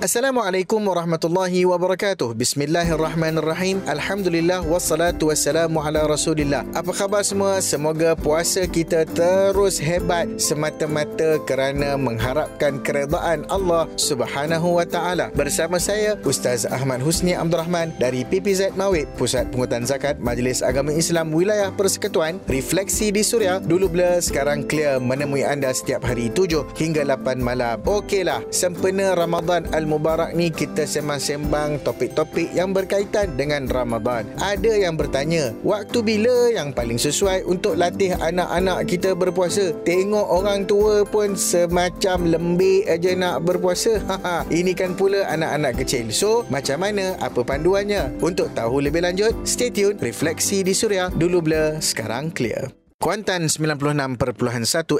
Assalamualaikum warahmatullahi wabarakatuh. Bismillahirrahmanirrahim. Alhamdulillah wassalatu wassalamu ala Rasulillah. Apa khabar semua? Semoga puasa kita terus hebat semata-mata kerana mengharapkan keredaan Allah Subhanahu wa taala. Bersama saya Ustaz Ahmad Husni Abdul Rahman dari PPZ Mawid, Pusat Pungutan Zakat Majlis Agama Islam Wilayah Persekutuan. Refleksi di Suria dulu blur sekarang clear menemui anda setiap hari 7 hingga 8 malam. Okeylah, sempena Ramadan al Mubarak ni kita sembang-sembang topik-topik yang berkaitan dengan Ramadan. Ada yang bertanya, waktu bila yang paling sesuai untuk latih anak-anak kita berpuasa? Tengok orang tua pun semacam lembik aja nak berpuasa. Ini kan pula anak-anak kecil. So, macam mana? Apa panduannya? Untuk tahu lebih lanjut, stay tune. Refleksi di Suria. Dulu blur, sekarang clear. Kuantan 96.1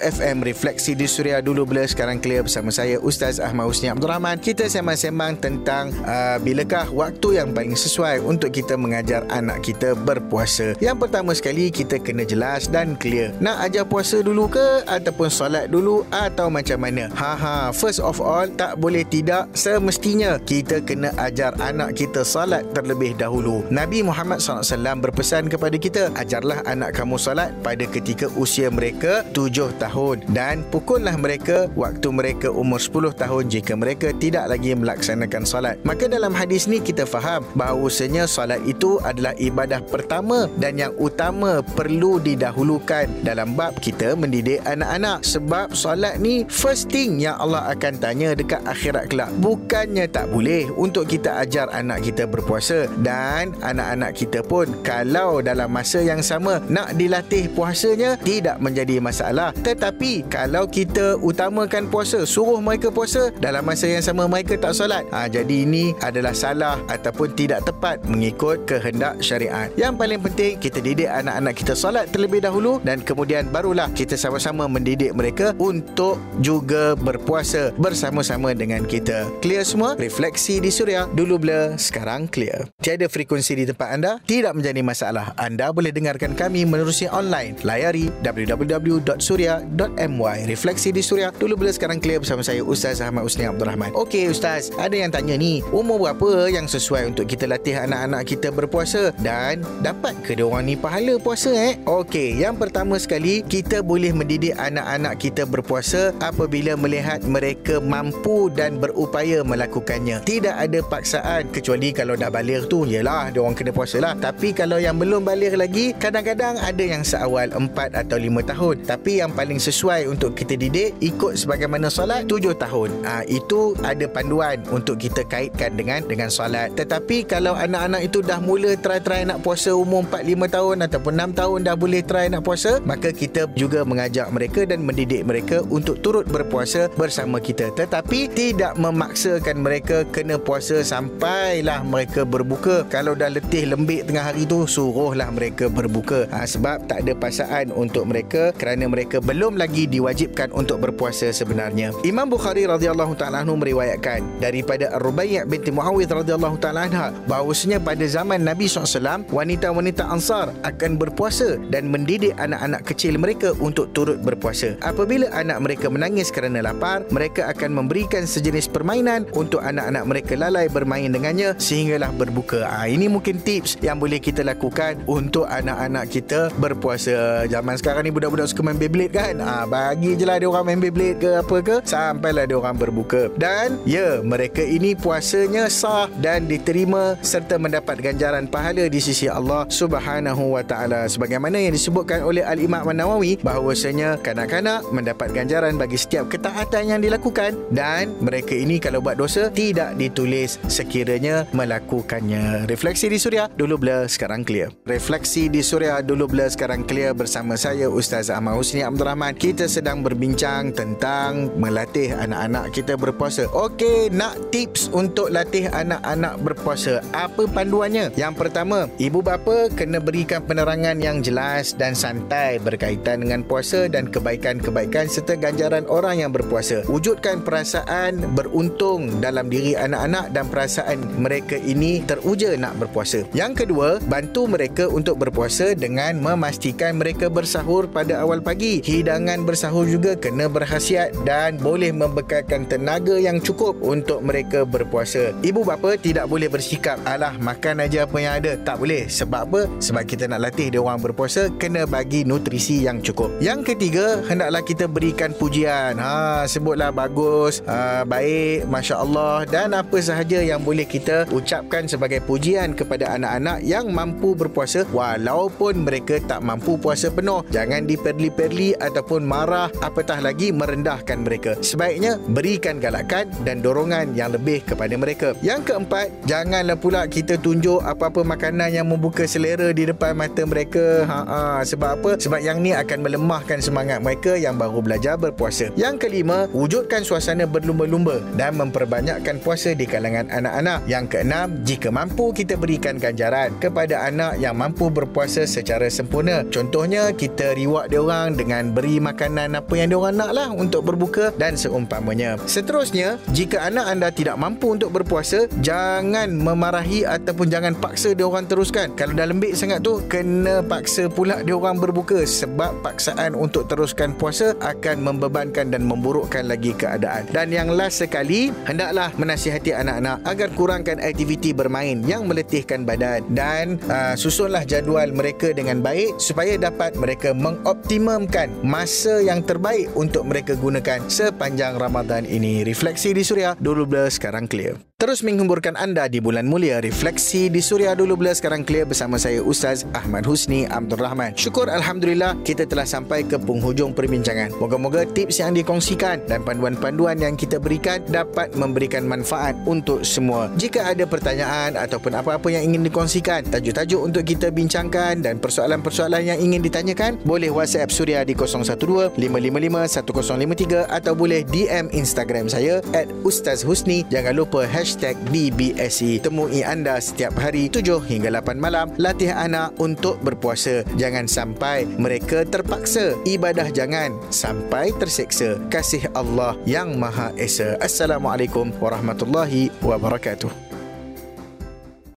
FM Refleksi di Suria dulu bila sekarang clear bersama saya Ustaz Ahmad Husni Abdul Rahman. Kita sembang-sembang tentang uh, bilakah waktu yang paling sesuai untuk kita mengajar anak kita berpuasa. Yang pertama sekali kita kena jelas dan clear. Nak ajar puasa dulu ke ataupun solat dulu atau macam mana? Ha ha, first of all tak boleh tidak semestinya kita kena ajar anak kita solat terlebih dahulu. Nabi Muhammad SAW berpesan kepada kita, ajarlah anak kamu solat pada ketika usia mereka 7 tahun dan pukullah mereka waktu mereka umur 10 tahun jika mereka tidak lagi melaksanakan solat. Maka dalam hadis ni kita faham bahawasanya solat itu adalah ibadah pertama dan yang utama perlu didahulukan dalam bab kita mendidik anak-anak sebab solat ni first thing yang Allah akan tanya dekat akhirat kelak. Bukannya tak boleh untuk kita ajar anak kita berpuasa dan anak-anak kita pun kalau dalam masa yang sama nak dilatih puasa puasanya tidak menjadi masalah. Tetapi kalau kita utamakan puasa, suruh mereka puasa dalam masa yang sama mereka tak solat. Ha, jadi ini adalah salah ataupun tidak tepat mengikut kehendak syariat. Yang paling penting kita didik anak-anak kita solat terlebih dahulu dan kemudian barulah kita sama-sama mendidik mereka untuk juga berpuasa bersama-sama dengan kita. Clear semua? Refleksi di Suria. Dulu blur, sekarang clear. Tiada frekuensi di tempat anda? Tidak menjadi masalah. Anda boleh dengarkan kami menerusi online layari www.surya.my Refleksi di Surya Dulu bila sekarang clear bersama saya Ustaz Ahmad Usni Abdul Rahman Okey Ustaz. Ada yang tanya ni Umur berapa yang sesuai untuk kita latih anak-anak kita berpuasa? Dan dapat ke diorang ni pahala puasa eh? Okey Yang pertama sekali Kita boleh mendidik anak-anak kita berpuasa Apabila melihat mereka mampu dan berupaya melakukannya. Tidak ada paksaan Kecuali kalau dah balik tu Yelah diorang kena puasa lah. Tapi kalau yang belum balik lagi Kadang-kadang ada yang seawal 4 atau 5 tahun. Tapi yang paling sesuai untuk kita didik ikut sebagaimana solat 7 tahun. Ha, itu ada panduan untuk kita kaitkan dengan dengan solat. Tetapi kalau anak-anak itu dah mula try-try nak puasa umur 4-5 tahun ataupun 6 tahun dah boleh try nak puasa maka kita juga mengajak mereka dan mendidik mereka untuk turut berpuasa bersama kita. Tetapi tidak memaksakan mereka kena puasa sampailah mereka berbuka. Kalau dah letih lembik tengah hari tu suruhlah mereka berbuka. Ha, sebab tak ada pasal kebiasaan untuk mereka kerana mereka belum lagi diwajibkan untuk berpuasa sebenarnya. Imam Bukhari radhiyallahu taala anhu meriwayatkan daripada Ar-Rubai' binti Muawiyah radhiyallahu taala anha bahawasanya pada zaman Nabi SAW wanita-wanita Ansar akan berpuasa dan mendidik anak-anak kecil mereka untuk turut berpuasa. Apabila anak mereka menangis kerana lapar, mereka akan memberikan sejenis permainan untuk anak-anak mereka lalai bermain dengannya sehinggalah berbuka. Ha, ini mungkin tips yang boleh kita lakukan untuk anak-anak kita berpuasa zaman sekarang ni budak-budak suka main Beyblade kan? Ha, bagi je lah dia orang main Beyblade ke apa ke sampailah dia orang berbuka. Dan ya mereka ini puasanya sah dan diterima serta mendapat ganjaran pahala di sisi Allah subhanahu wa ta'ala. Sebagaimana yang disebutkan oleh Al-Imam Nawawi bahawasanya kanak-kanak mendapat ganjaran bagi setiap ketaatan yang dilakukan dan mereka ini kalau buat dosa tidak ditulis sekiranya melakukannya. Refleksi di suria dulu blur sekarang clear. Refleksi di suria dulu blur sekarang clear bersama saya Ustaz Ahmad Husni Abdul Rahman. Kita sedang berbincang tentang melatih anak-anak kita berpuasa. Okey, nak tips untuk latih anak-anak berpuasa. Apa panduannya? Yang pertama, ibu bapa kena berikan penerangan yang jelas dan santai berkaitan dengan puasa dan kebaikan-kebaikan serta ganjaran orang yang berpuasa. Wujudkan perasaan beruntung dalam diri anak-anak dan perasaan mereka ini teruja nak berpuasa. Yang kedua, bantu mereka untuk berpuasa dengan memastikan mereka mereka bersahur pada awal pagi. Hidangan bersahur juga kena berkhasiat dan boleh membekalkan tenaga yang cukup untuk mereka berpuasa. Ibu bapa tidak boleh bersikap, alah makan aja apa yang ada. Tak boleh. Sebab apa? Sebab kita nak latih dia orang berpuasa, kena bagi nutrisi yang cukup. Yang ketiga, hendaklah kita berikan pujian. Ha, sebutlah bagus, ha, baik, masya-Allah dan apa sahaja yang boleh kita ucapkan sebagai pujian kepada anak-anak yang mampu berpuasa walaupun mereka tak mampu puasa penuh. Jangan diperli-perli ataupun marah apatah lagi merendahkan mereka. Sebaiknya berikan galakan dan dorongan yang lebih kepada mereka. Yang keempat, janganlah pula kita tunjuk apa-apa makanan yang membuka selera di depan mata mereka. Ha, ha sebab apa? Sebab yang ni akan melemahkan semangat mereka yang baru belajar berpuasa. Yang kelima, wujudkan suasana berlumba-lumba dan memperbanyakkan puasa di kalangan anak-anak. Yang keenam, jika mampu kita berikan ganjaran kepada anak yang mampu berpuasa secara sempurna. Contohnya, kita reward dia orang dengan beri makanan apa yang dia orang nak lah untuk berbuka dan seumpamanya. Seterusnya, jika anak anda tidak mampu untuk berpuasa, jangan memarahi ataupun jangan paksa dia orang teruskan. Kalau dah lembik sangat tu, kena paksa pula dia orang berbuka sebab paksaan untuk teruskan puasa akan membebankan dan memburukkan lagi keadaan. Dan yang last sekali, hendaklah menasihati anak-anak agar kurangkan aktiviti bermain yang meletihkan badan dan uh, susunlah jadual mereka dengan baik supaya dapat mereka mengoptimumkan masa yang terbaik untuk mereka gunakan sepanjang Ramadan ini. Refleksi di Suria, dulu blur sekarang clear. Terus menghiburkan anda di bulan mulia Refleksi di Suria dulu bila sekarang clear bersama saya Ustaz Ahmad Husni Abdul Rahman. Syukur Alhamdulillah kita telah sampai ke penghujung perbincangan. Moga-moga tips yang dikongsikan dan panduan-panduan yang kita berikan dapat memberikan manfaat untuk semua. Jika ada pertanyaan ataupun apa-apa yang ingin dikongsikan, tajuk-tajuk untuk kita bincangkan dan persoalan-persoalan yang ingin ditanyakan, boleh WhatsApp Suria di 012 555 1053 atau boleh DM Instagram saya at Ustaz Husni. Jangan lupa hashtag hashtag BBSE. Temui anda setiap hari 7 hingga 8 malam. Latih anak untuk berpuasa. Jangan sampai mereka terpaksa. Ibadah jangan sampai terseksa. Kasih Allah yang Maha Esa. Assalamualaikum warahmatullahi wabarakatuh.